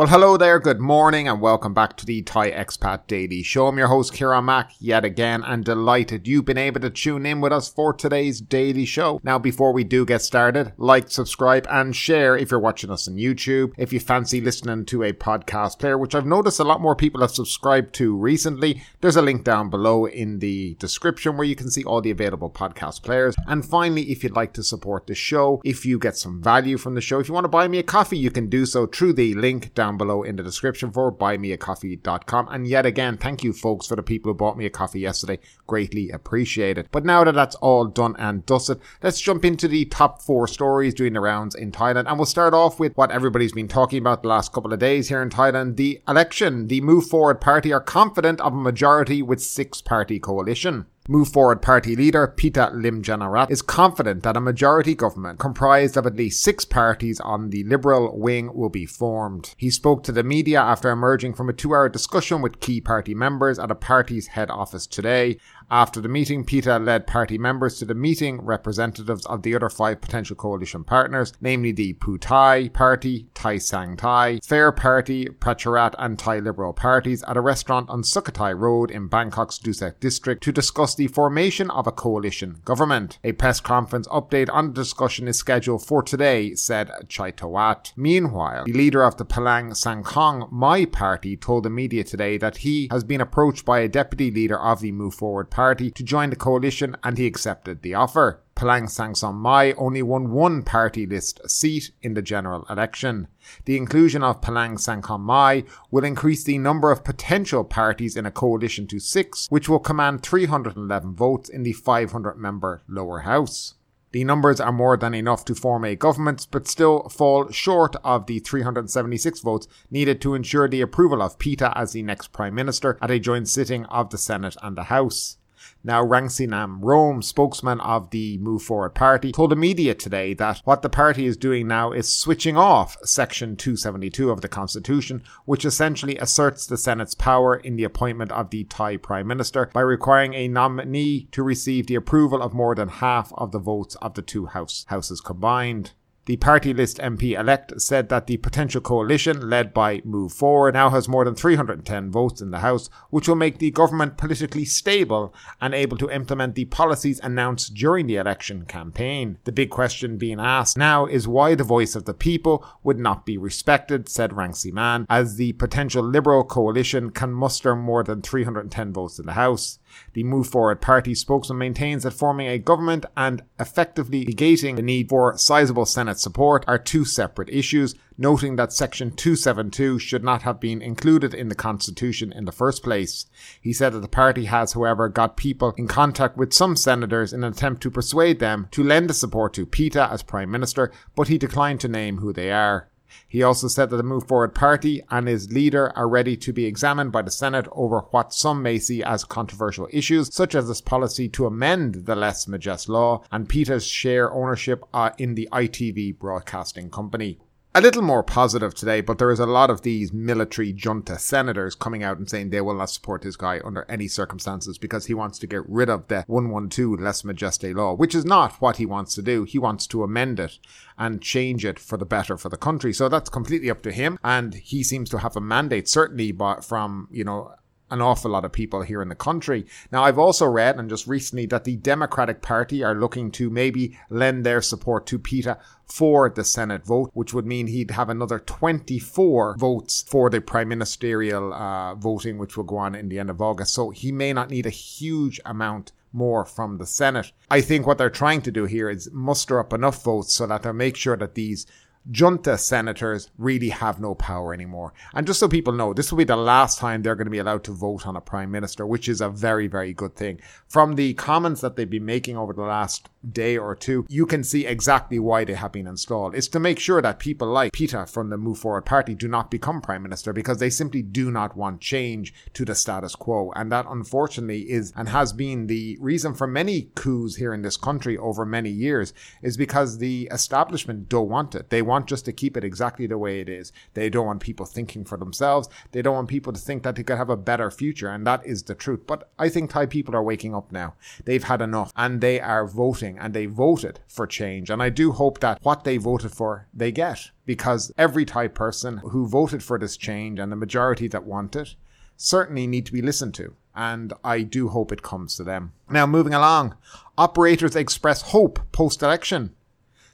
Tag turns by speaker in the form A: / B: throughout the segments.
A: Well, hello there, good morning, and welcome back to the Thai Expat Daily Show. I'm your host, Kieran Mack, yet again, and delighted you've been able to tune in with us for today's daily show. Now, before we do get started, like, subscribe, and share if you're watching us on YouTube. If you fancy listening to a podcast player, which I've noticed a lot more people have subscribed to recently, there's a link down below in the description where you can see all the available podcast players. And finally, if you'd like to support the show, if you get some value from the show, if you want to buy me a coffee, you can do so through the link down below in the description for buymeacoffee.com. And yet again, thank you folks for the people who bought me a coffee yesterday. Greatly appreciated. But now that that's all done and dusted, let's jump into the top four stories doing the rounds in Thailand. And we'll start off with what everybody's been talking about the last couple of days here in Thailand. The election. The Move Forward Party are confident of a majority with six party coalition. Move Forward Party leader Pita Limjaroenrat is confident that a majority government comprised of at least six parties on the Liberal wing will be formed. He spoke to the media after emerging from a two hour discussion with key party members at a party's head office today after the meeting, Pita led party members to the meeting representatives of the other five potential coalition partners, namely the Pheu Thai Party, Thai Sang Thai, Fair Party, Prachachat and Thai Liberal parties at a restaurant on Sukhothai Road in Bangkok's Dusit district to discuss the formation of a coalition government. A press conference update on the discussion is scheduled for today, said Chaithawat. Meanwhile, the leader of the Palang Sangkhom Mai party told the media today that he has been approached by a deputy leader of the Move Forward party party to join the coalition and he accepted the offer. Palang Sangkhom Mai only won one party list seat in the general election. The inclusion of Palang Sangkhom Mai will increase the number of potential parties in a coalition to six, which will command 311 votes in the 500 member lower house. The numbers are more than enough to form a government, but still fall short of the 376 votes needed to ensure the approval of Pita as the next Prime Minister at a joint sitting of the Senate and the House. Now, Rangsiman Rome, spokesman of the Move Forward Party, told the media today that what the party is doing now is switching off Section 272 of the Constitution, which essentially asserts the Senate's power in the appointment of the Thai Prime Minister by requiring a nominee to receive the approval of more than half of the votes of the two house, houses combined. The party list MP elect said that the potential coalition, led by Move Forward, now has more than 310 votes in the House, which will make the government politically stable and able to implement the policies announced during the election campaign. The big question being asked now is why the voice of the people would not be respected, said Rangsiman, as the potential Liberal coalition can muster more than 310 votes in the House. The Move Forward Party spokesman maintains that forming a government and effectively negating the need for sizable Senate support are two separate issues, noting that Section 272 should not have been included in the Constitution in the first place. He said that the party has, however, got people in contact with some senators in an attempt to persuade them to lend the support to Pita as Prime Minister, but he declined to name who they are. He also said that the Move Forward Party and his leader are ready to be examined by the Senate over what some may see as controversial issues, such as this policy to amend the Lèse Majesté law and Pita's share ownership uh, in the ITV broadcasting company a little more positive today, but there is a lot of these military junta senators coming out and saying they will not support this guy under any circumstances because he wants to get rid of the 112 Lèse Majesté law, which is not what he wants to do. He wants to amend it and change it for the better for the country. So that's completely up to him. And he seems to have a mandate, certainly from, you know, an awful lot of people here in the country. Now, I've also read, and just recently, that the Democratic Party are looking to maybe lend their support to Pita for the Senate vote, which would mean he'd have another 24 votes for the prime ministerial uh, voting, which will go on in the end of August. So he may not need a huge amount more from the Senate. I think what they're trying to do here is muster up enough votes so that they'll make sure that these junta senators really have no power anymore. And just so people know, this will be the last time they're going to be allowed to vote on a prime minister, which is a very, very good thing. From the comments that they've been making over the last day or two, you can see exactly why they have been installed. It's to make sure that people like Pita from the Move Forward Party do not become prime minister because they simply do not want change to the status quo. And that unfortunately is and has been the reason for many coups here in this country over many years is because the establishment don't want it. They want want just to keep it exactly the way it is. They don't want people thinking for themselves. They don't want people to think that they could have a better future. And that is the truth. But I think Thai people are waking up now. They've had enough and they are voting and they voted for change. And I do hope that what they voted for, they get because every Thai person who voted for this change and the majority that want it certainly need to be listened to. And I do hope it comes to them. Now, moving along, operators express hope post election.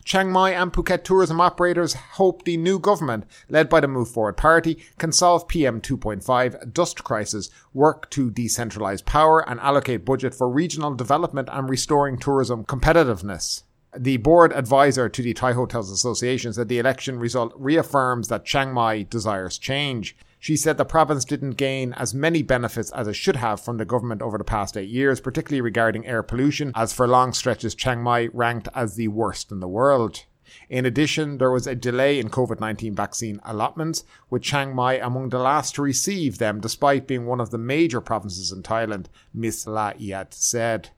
A: Chiang Mai and Phuket tourism operators hope the new government, led by the Move Forward Party, can solve PM 2.5 dust crisis, work to decentralise power, and allocate budget for regional development and restoring tourism competitiveness. The board advisor to the Thai Hotels Association said the election result reaffirms that Chiang Mai desires change. She said the province didn't gain as many benefits as it should have from the government over the past eight years, particularly regarding air pollution, as for long stretches Chiang Mai ranked as the worst in the world. In addition, there was a delay in COVID 19 vaccine allotments, with Chiang Mai among the last to receive them despite being one of the major provinces in Thailand, Ms. La Yat said.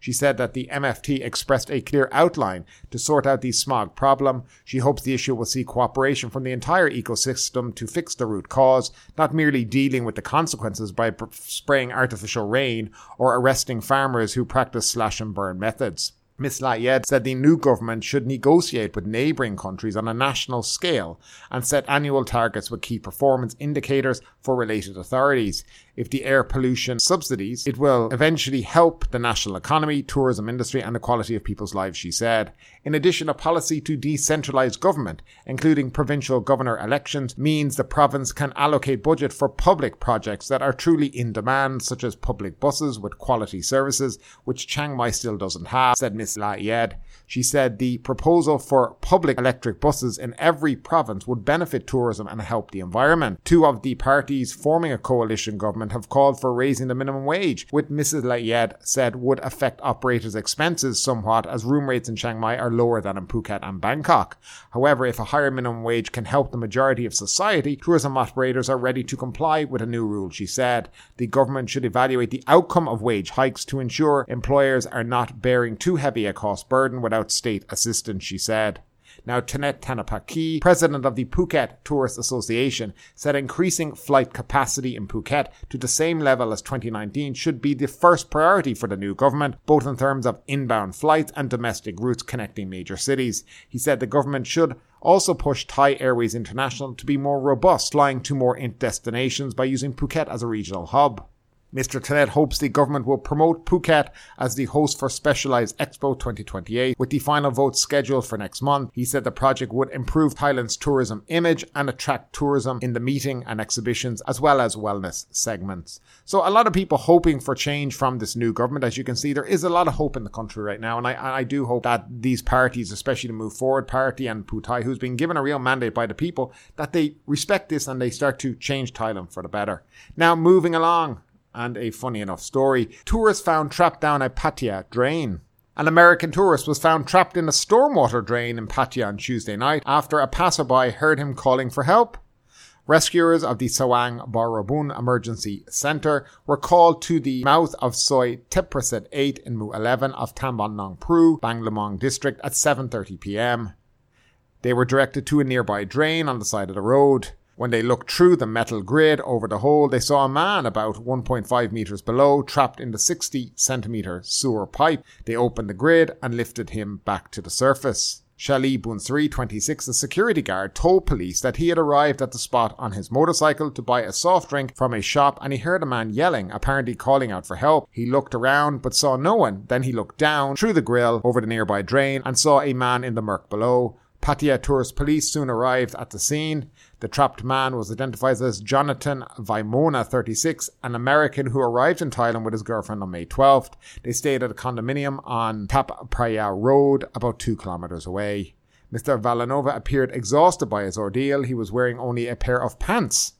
A: She said that the MFP expressed a clear outline to sort out the smog problem. She hopes the issue will see cooperation from the entire ecosystem to fix the root cause, not merely dealing with the consequences by spraying artificial rain or arresting farmers who practice slash and burn methods. Ms. Layed said the new government should negotiate with neighbouring countries on a national scale and set annual targets with key performance indicators for related authorities. If the air pollution subsidies, it will eventually help the national economy, tourism industry, and the quality of people's lives, she said. In addition, a policy to decentralise government, including provincial governor elections, means the province can allocate budget for public projects that are truly in demand, such as public buses with quality services, which Chiang Mai still doesn't have, said Ms. La Yed. She said the proposal for public electric buses in every province would benefit tourism and help the environment. Two of the parties forming a coalition government have called for raising the minimum wage, which Mrs. Layed said would affect operators' expenses somewhat as room rates in Chiang Mai are lower than in Phuket and Bangkok. However, if a higher minimum wage can help the majority of society, tourism operators are ready to comply with a new rule, she said. The government should evaluate the outcome of wage hikes to ensure employers are not bearing too heavy a cost burden without state assistance, she said. Now, Tanet Tanapaki, president of the Phuket Tourist Association, said increasing flight capacity in Phuket to the same level as 2019 should be the first priority for the new government, both in terms of inbound flights and domestic routes connecting major cities. He said the government should also push Thai Airways International to be more robust, flying to more destinations by using Phuket as a regional hub. Mr. Tanet hopes the government will promote Phuket as the host for Specialized Expo 2028, with the final vote scheduled for next month. He said the project would improve Thailand's tourism image and attract tourism in the meeting and exhibitions, as well as wellness segments. So, a lot of people hoping for change from this new government. As you can see, there is a lot of hope in the country right now, and I, I do hope that these parties, especially the Move Forward Party and Pheu Thai, who's been given a real mandate by the people, that they respect this and they start to change Thailand for the better. Now, moving along and a funny enough story. Tourists found trapped down a Pattaya drain. An American tourist was found trapped in a stormwater drain in Pattaya on Tuesday night after a passerby heard him calling for help. Rescuers of the Sawang Boriboon Emergency Center were called to the mouth of Soi Thepprasit 8 in Mu 11 of Tambon Nong Pru, Banglamung district at 7.30 pm. They were directed to a nearby drain on the side of the road. When they looked through the metal grid over the hole, they saw a man about 1.5 metres below, trapped in the 60 centimetre sewer pipe. They opened the grid and lifted him back to the surface. Shali Bunsri, 26, the security guard, told police that he had arrived at the spot on his motorcycle to buy a soft drink from a shop and he heard a man yelling, apparently calling out for help. He looked around but saw no one. Then he looked down through the grill over the nearby drain and saw a man in the murk below. Pattaya tourist police soon arrived at the scene. The trapped man was identified as Jonathan Vaimona, 36, an American who arrived in Thailand with his girlfriend on May 12th. They stayed at a condominium on Tap Praya Road, about two kilometers away. Mr. Valanova appeared exhausted by his ordeal. He was wearing only a pair of pants,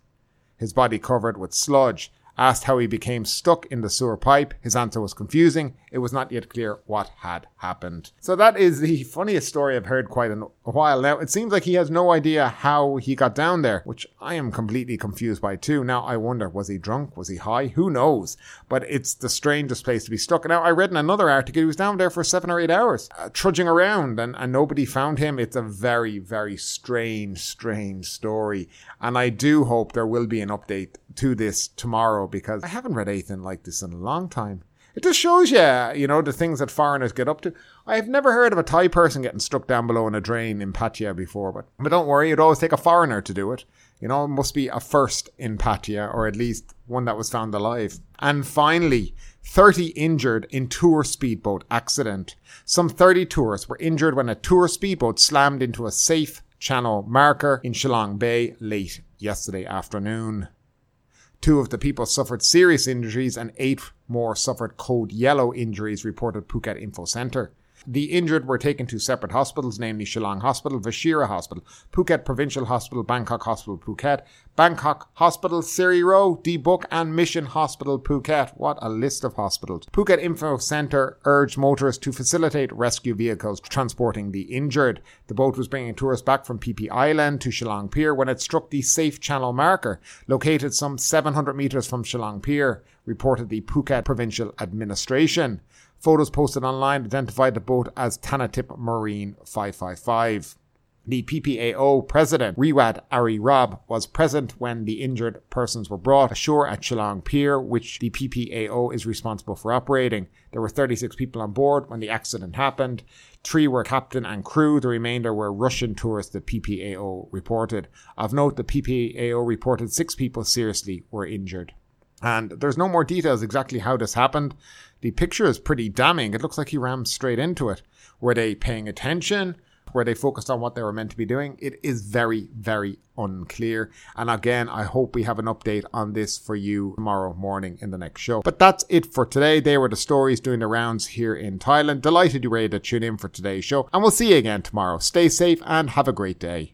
A: his body covered with sludge. Asked how he became stuck in the sewer pipe, his answer was confusing. It was not yet clear what had happened. So that is the funniest story I've heard quite a while now. It seems like he has no idea how he got down there, which I am completely confused by too. Now I wonder, was he drunk? Was he high? Who knows? But it's the strangest place to be stuck. Now I read in another article he was down there for seven or eight hours, uh, trudging around, and, and nobody found him. It's a very, very strange, strange story. And I do hope there will be an update to this tomorrow because I haven't read anything like this in a long time. It just shows you, you know, the things that foreigners get up to. I have never heard of a Thai person getting stuck down below in a drain in Pattaya before, but, but don't worry, it'd always take a foreigner to do it. You know, it must be a first in Pattaya, or at least one that was found alive. And finally, 30 injured in tour speedboat accident. Some 30 tourists were injured when a tour speedboat slammed into a safe channel marker in Chalong Bay late yesterday afternoon. Two of the people suffered serious injuries and eight more suffered code yellow injuries, reported Phuket Info Centre. The injured were taken to separate hospitals, namely Chalong Hospital, Vachira Hospital, Phuket Provincial Hospital, Bangkok Hospital, Phuket, Bangkok Hospital, Siriroj, Dibuk, and Mission Hospital, Phuket. What a list of hospitals. Phuket Info Centre urged motorists to facilitate rescue vehicles transporting the injured. The boat was bringing tourists back from Phi Island to Chalong Pier when it struck the safe channel marker, located some 700 metres from Chalong Pier, reported the Phuket Provincial Administration. Photos posted online identified the boat as Tanatip Marine 555. The PPAO president, Riwat Ari Rob, was present when the injured persons were brought ashore at Chalong Pier, which the PPAO is responsible for operating. There were 36 people on board when the accident happened. Three were captain and crew. The remainder were Russian tourists, the PPAO reported. Of note, the PPAO reported six people seriously were injured. And there's no more details exactly how this happened. The picture is pretty damning. It looks like he rammed straight into it. Were they paying attention? Were they focused on what they were meant to be doing? It is very, very unclear. And again, I hope we have an update on this for you tomorrow morning in the next show. But that's it for today. They were the stories doing the rounds here in Thailand. Delighted you were able to tune in for today's show. And we'll see you again tomorrow. Stay safe and have a great day.